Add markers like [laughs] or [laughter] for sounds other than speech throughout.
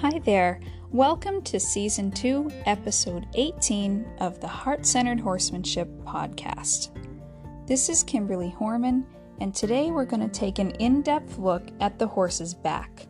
Hi there. Welcome to Season 2, Episode 18 of the Heart Centered Horsemanship Podcast. This is Kimberly Horman, and today we're going to take an in depth look at the horse's back.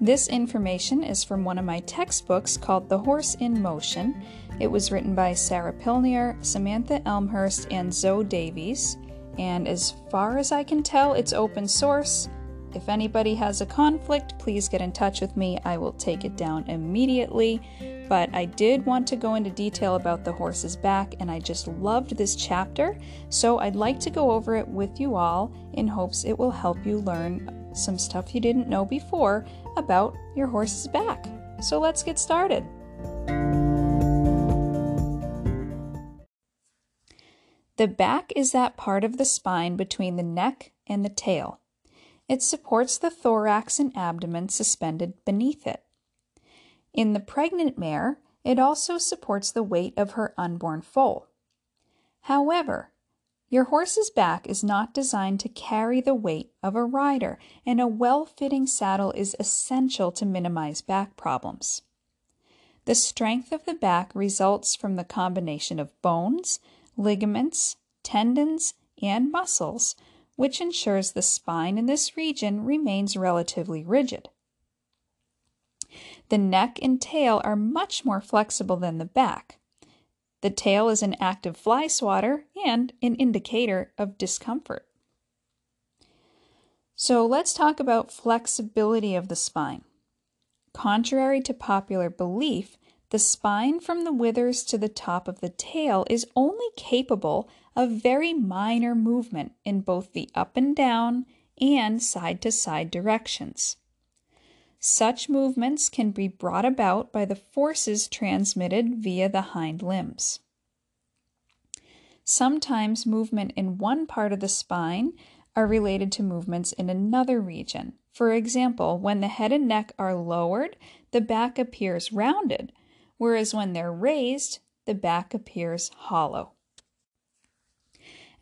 This information is from one of my textbooks called The Horse in Motion. It was written by Sarah Pilliner, Samantha Elmhurst, and Zoe Davies. And as far as I can tell, it's open source. If anybody has a conflict, please get in touch with me. I will take it down immediately. But I did want to go into detail about the horse's back, and I just loved this chapter. So I'd like to go over it with you all in hopes it will help you learn some stuff you didn't know before about your horse's back. So let's get started. The back is that part of the spine between the neck and the tail. It supports the thorax and abdomen suspended beneath it. In the pregnant mare, it also supports the weight of her unborn foal. However, your horse's back is not designed to carry the weight of a rider, and a well fitting saddle is essential to minimize back problems. The strength of the back results from the combination of bones, ligaments, tendons, and muscles, which ensures the spine in this region remains relatively rigid. The neck and tail are much more flexible than the back. The tail is an active fly swatter and an indicator of discomfort. So let's talk about flexibility of the spine. Contrary to popular belief, the spine from the withers to the top of the tail is only capable of very minor movement in both the up and down and side to side directions. Such movements can be brought about by the forces transmitted via the hind limbs. Sometimes movement in one part of the spine are related to movements in another region. For example, when the head and neck are lowered, the back appears rounded, whereas when they're raised, the back appears hollow.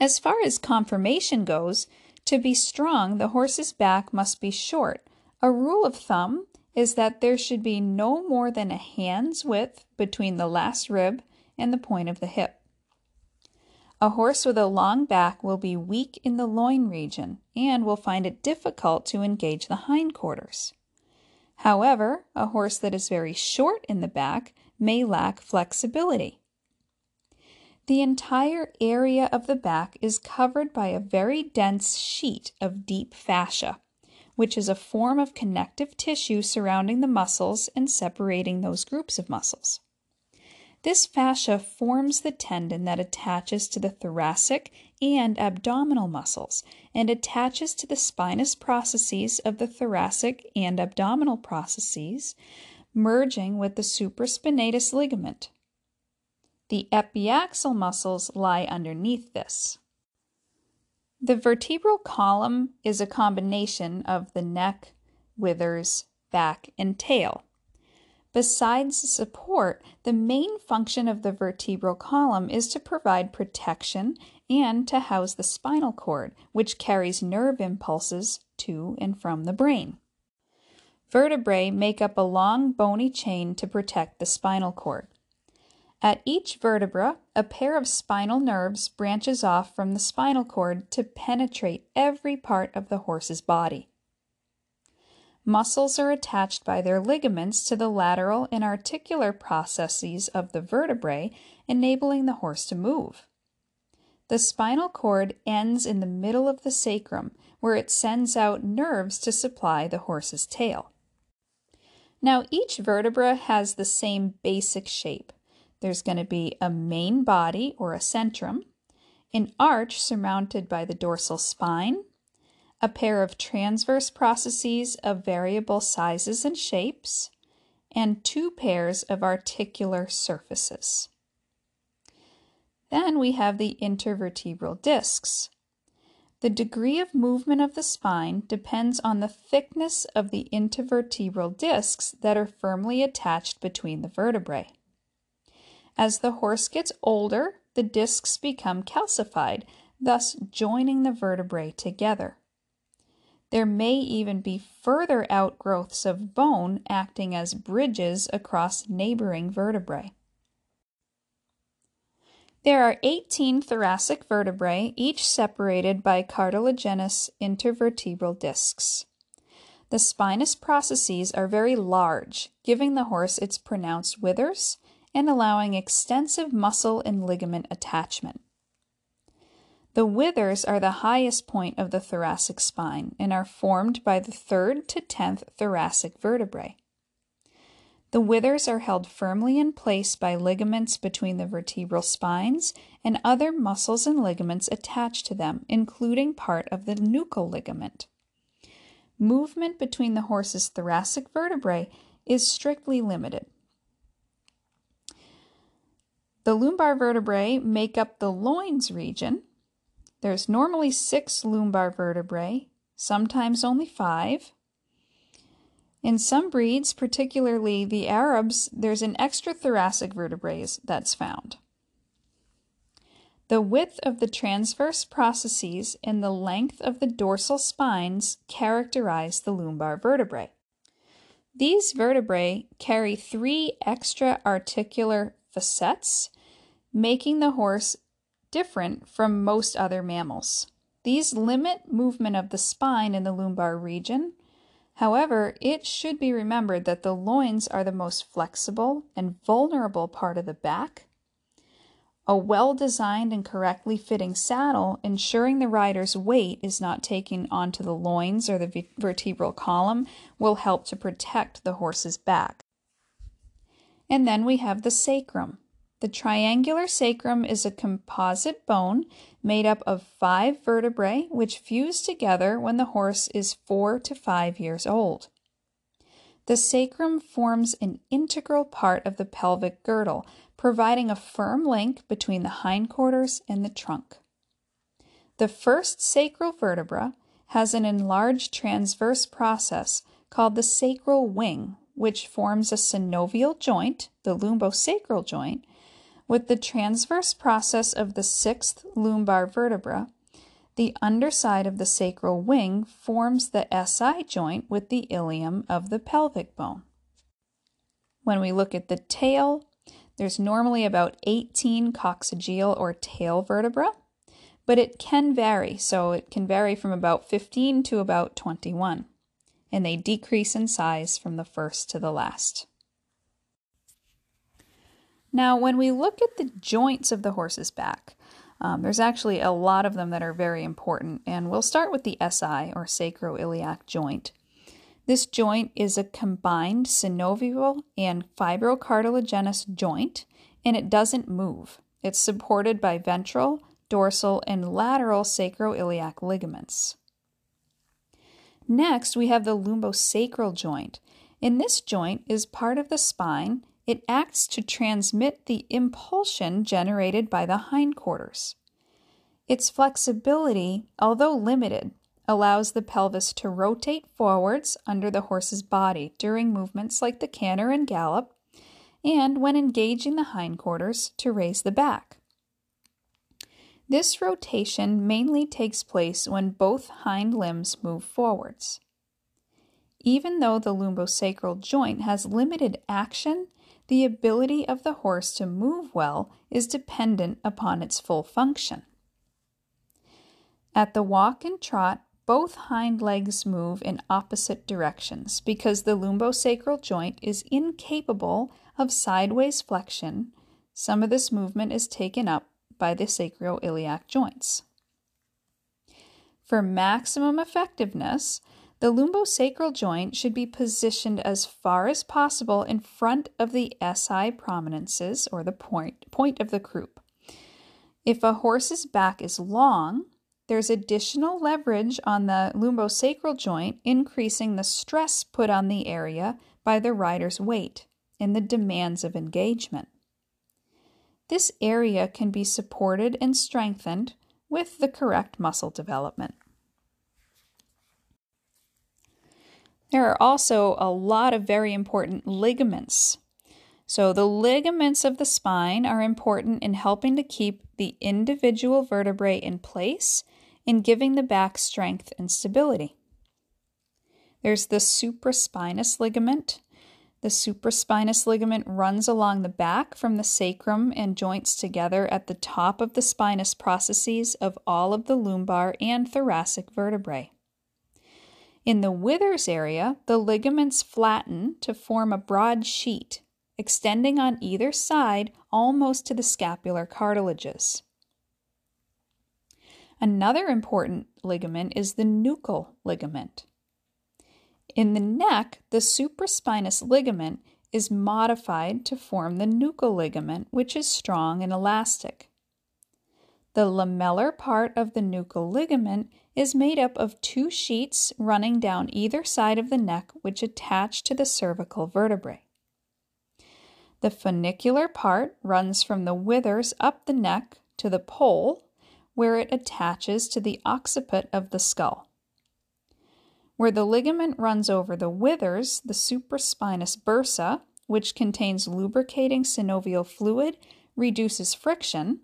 As far as conformation goes, to be strong, the horse's back must be short. A rule of thumb is that there should be no more than a hand's width between the last rib and the point of the hip. A horse with a long back will be weak in the loin region and will find it difficult to engage the hindquarters. However, a horse that is very short in the back may lack flexibility. The entire area of the back is covered by a very dense sheet of deep fascia, which is a form of connective tissue surrounding the muscles and separating those groups of muscles. This fascia forms the tendon that attaches to the thoracic and abdominal muscles and attaches to the spinous processes of the thoracic and abdominal processes, merging with the supraspinatus ligament. The epaxial muscles lie underneath this. The vertebral column is a combination of the neck, withers, back, and tail. Besides support, the main function of the vertebral column is to provide protection and to house the spinal cord, which carries nerve impulses to and from the brain. Vertebrae make up a long bony chain to protect the spinal cord. At each vertebra, a pair of spinal nerves branches off from the spinal cord to penetrate every part of the horse's body. Muscles are attached by their ligaments to the lateral and articular processes of the vertebrae, enabling the horse to move. The spinal cord ends in the middle of the sacrum, where it sends out nerves to supply the horse's tail. Now, each vertebra has the same basic shape. There's going to be a main body or a centrum, an arch surmounted by the dorsal spine, a pair of transverse processes of variable sizes and shapes, and two pairs of articular surfaces. Then we have the intervertebral discs. The degree of movement of the spine depends on the thickness of the intervertebral discs that are firmly attached between the vertebrae. As the horse gets older, the discs become calcified, thus joining the vertebrae together. There may even be further outgrowths of bone acting as bridges across neighboring vertebrae. There are 18 thoracic vertebrae, each separated by cartilaginous intervertebral discs. The spinous processes are very large, giving the horse its pronounced withers and allowing extensive muscle and ligament attachment. The withers are the highest point of the thoracic spine and are formed by the third to tenth thoracic vertebrae. The withers are held firmly in place by ligaments between the vertebral spines and other muscles and ligaments attached to them, including part of the nuchal ligament. Movement between the horse's thoracic vertebrae is strictly limited. The lumbar vertebrae make up the loins region. There's normally six lumbar vertebrae, sometimes only five. In some breeds, particularly the Arabs, there's an extra thoracic vertebrae that's found. The width of the transverse processes and the length of the dorsal spines characterize the lumbar vertebrae. These vertebrae carry three extra articular facets, making the horse different from most other mammals. These limit movement of the spine in the lumbar region However, it should be remembered that the loins are the most flexible and vulnerable part of the back. A well designed and correctly fitting saddle, ensuring the rider's weight is not taken onto the loins or the vertebral column, will help to protect the horse's back. And then we have the sacrum. The triangular sacrum is a composite bone made up of five vertebrae which fuse together when the horse is four to five years old. The sacrum forms an integral part of the pelvic girdle, providing a firm link between the hindquarters and the trunk. The first sacral vertebra has an enlarged transverse process called the sacral wing, which forms a synovial joint, the lumbosacral joint, with the transverse process of the sixth lumbar vertebra, the underside of the sacral wing forms the SI joint with the ilium of the pelvic bone. When we look at the tail, there's normally about 18 coccygeal or tail vertebra, but it can vary. So it can vary from about 15 to about 21, and they decrease in size from the first to the last. Now, when we look at the joints of the horse's back, um, there's actually a lot of them that are very important, and we'll start with the SI or sacroiliac joint. This joint is a combined synovial and fibrocartilaginous joint, and it doesn't move. It's supported by ventral, dorsal, and lateral sacroiliac ligaments. Next, we have the lumbosacral joint. In this joint is part of the spine it acts to transmit the impulsion generated by the hindquarters. Its flexibility, although limited, allows the pelvis to rotate forwards under the horse's body during movements like the canter and gallop, and when engaging the hindquarters to raise the back. This rotation mainly takes place when both hind limbs move forwards. Even though the lumbosacral joint has limited action the ability of the horse to move well is dependent upon its full function. At the walk and trot, both hind legs move in opposite directions because the lumbosacral joint is incapable of sideways flexion. Some of this movement is taken up by the sacroiliac joints. For maximum effectiveness, the lumbosacral joint should be positioned as far as possible in front of the SI prominences or the point, point of the croup. If a horse's back is long, there's additional leverage on the lumbosacral joint, increasing the stress put on the area by the rider's weight and the demands of engagement. This area can be supported and strengthened with the correct muscle development. There are also a lot of very important ligaments. So, the ligaments of the spine are important in helping to keep the individual vertebrae in place and giving the back strength and stability. There's the supraspinous ligament. The supraspinous ligament runs along the back from the sacrum and joints together at the top of the spinous processes of all of the lumbar and thoracic vertebrae. In the withers area, the ligaments flatten to form a broad sheet, extending on either side almost to the scapular cartilages. Another important ligament is the nuchal ligament. In the neck, the supraspinous ligament is modified to form the nuchal ligament, which is strong and elastic. The lamellar part of the nuchal ligament is made up of two sheets running down either side of the neck, which attach to the cervical vertebrae. The funicular part runs from the withers up the neck to the pole, where it attaches to the occiput of the skull. Where the ligament runs over the withers, the supraspinous bursa, which contains lubricating synovial fluid, reduces friction.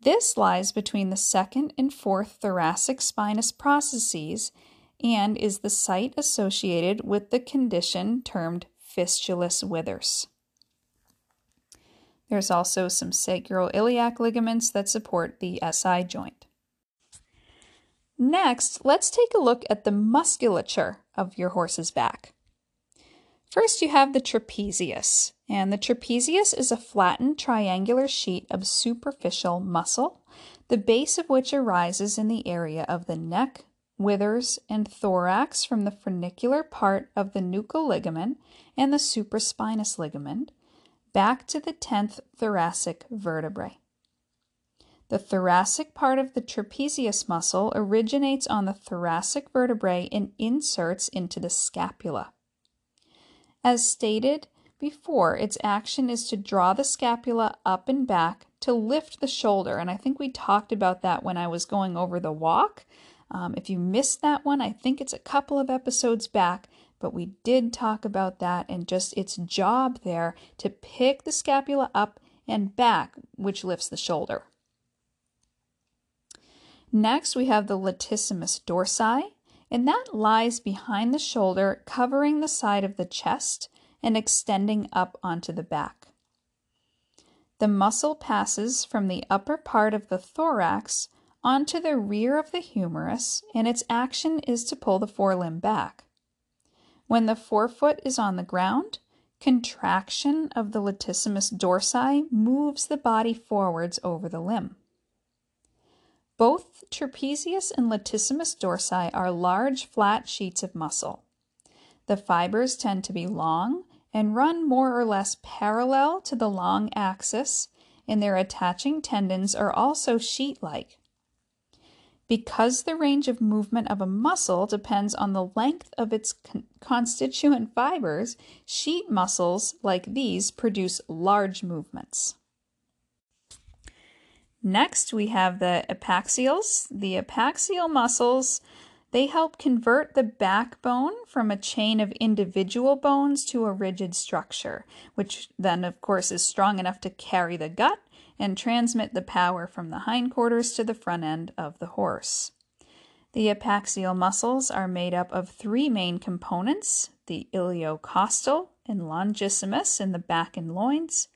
This lies between the second and fourth thoracic spinous processes and is the site associated with the condition termed fistulous withers. There's also some sacroiliac ligaments that support the SI joint. Next, let's take a look at the musculature of your horse's back. First, you have the trapezius, and the trapezius is a flattened triangular sheet of superficial muscle, the base of which arises in the area of the neck, withers, and thorax from the funicular part of the nuchal ligament and the supraspinous ligament, back to the 10th thoracic vertebrae. The thoracic part of the trapezius muscle originates on the thoracic vertebrae and inserts into the scapula. As stated before, its action is to draw the scapula up and back to lift the shoulder. And I think we talked about that when I was going over the walk. Um, if you missed that one, I think it's a couple of episodes back, but we did talk about that and just its job there to pick the scapula up and back, which lifts the shoulder. Next, we have the latissimus dorsi, and that lies behind the shoulder, covering the side of the chest and extending up onto the back. The muscle passes from the upper part of the thorax onto the rear of the humerus, and its action is to pull the forelimb back. When the forefoot is on the ground, contraction of the latissimus dorsi moves the body forwards over the limb. Both trapezius and latissimus dorsi are large flat sheets of muscle. The fibers tend to be long and run more or less parallel to the long axis, and their attaching tendons are also sheet like. Because the range of movement of a muscle depends on the length of its con- constituent fibers, sheet muscles like these produce large movements. Next, we have the epaxials. The epaxial muscles, they help convert the backbone from a chain of individual bones to a rigid structure, which then, of course, is strong enough to carry the gut and transmit the power from the hindquarters to the front end of the horse. The epaxial muscles are made up of three main components the iliocostal and longissimus in the back and loins,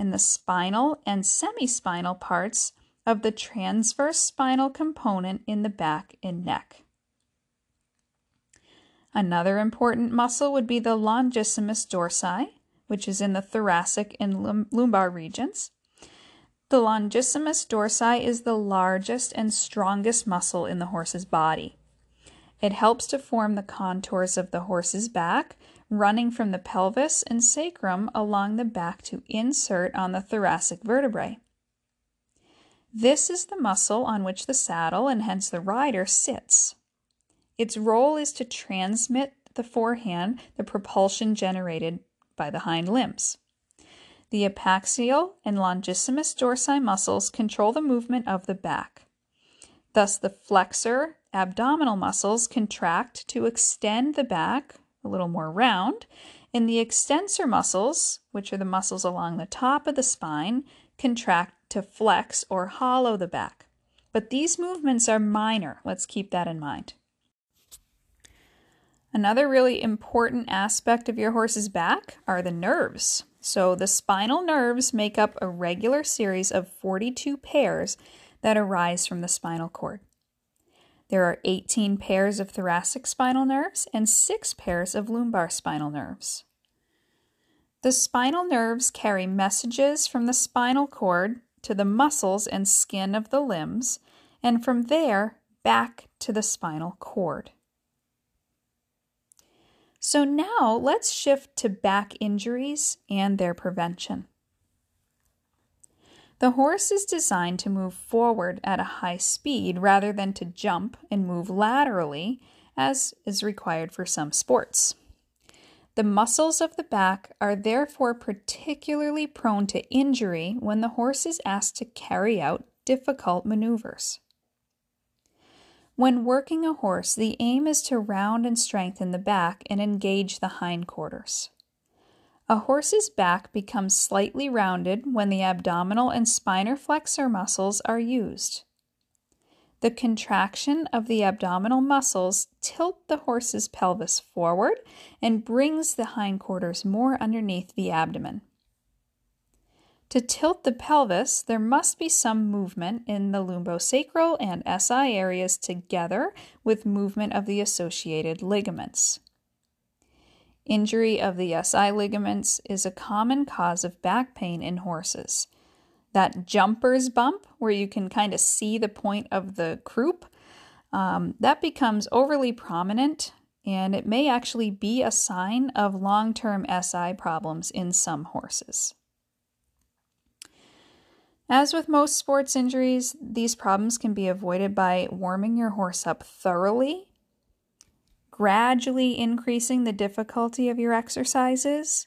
and the spinal and semispinal parts of the transverse spinal component in the back and neck. Another important muscle would be the longissimus dorsi, which is in the thoracic and lumbar regions. The longissimus dorsi is the largest and strongest muscle in the horse's body. It helps to form the contours of the horse's back, running from the pelvis and sacrum along the back to insert on the thoracic vertebrae. This is the muscle on which the saddle and hence the rider sits. Its role is to transmit the forehand the propulsion generated by the hind limbs. The epaxial and longissimus dorsi muscles control the movement of the back. Thus, the flexor abdominal muscles contract to extend the back a little more round, and the extensor muscles, which are the muscles along the top of the spine, contract to flex or hollow the back. But these movements are minor. Let's keep that in mind. Another really important aspect of your horse's back are the nerves. So, the spinal nerves make up a regular series of 42 pairs that arise from the spinal cord. There are 18 pairs of thoracic spinal nerves and 6 pairs of lumbar spinal nerves. The spinal nerves carry messages from the spinal cord to the muscles and skin of the limbs, and from there back to the spinal cord. So now let's shift to back injuries and their prevention. The horse is designed to move forward at a high speed rather than to jump and move laterally, as is required for some sports. The muscles of the back are therefore particularly prone to injury when the horse is asked to carry out difficult maneuvers. When working a horse, the aim is to round and strengthen the back and engage the hindquarters. A horse's back becomes slightly rounded when the abdominal and spinal flexor muscles are used. The contraction of the abdominal muscles tilt the horse's pelvis forward and brings the hindquarters more underneath the abdomen. To tilt the pelvis, there must be some movement in the lumbosacral and SI areas together with movement of the associated ligaments. Injury of the SI ligaments is a common cause of back pain in horses. That jumper's bump, where you can kind of see the point of the croup, um, that becomes overly prominent and it may actually be a sign of long term SI problems in some horses. As with most sports injuries, these problems can be avoided by warming your horse up thoroughly, gradually increasing the difficulty of your exercises,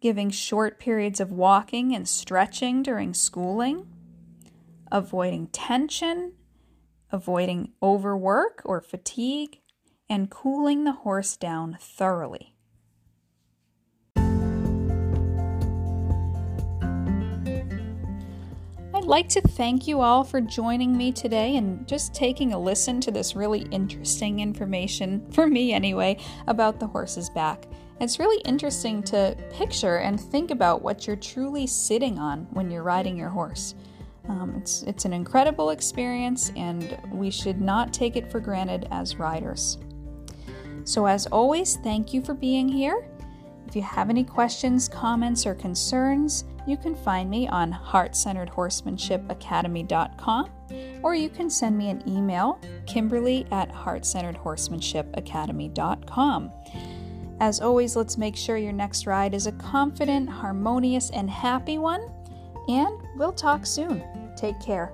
giving short periods of walking and stretching during schooling, avoiding tension, avoiding overwork or fatigue, and cooling the horse down thoroughly. Like to thank you all for joining me today and just taking a listen to this really interesting information, [laughs] for me anyway, about the horse's back. It's really interesting to picture and think about what you're truly sitting on when you're riding your horse. Um, it's, it's an incredible experience, and we should not take it for granted as riders. So, as always, thank you for being here. If you have any questions, comments, or concerns, you can find me on heartcenteredhorsemanshipacademy.com or you can send me an email, kimberly at heartcenteredhorsemanshipacademy.com. As always, let's make sure your next ride is a confident, harmonious, and happy one. And we'll talk soon. Take care.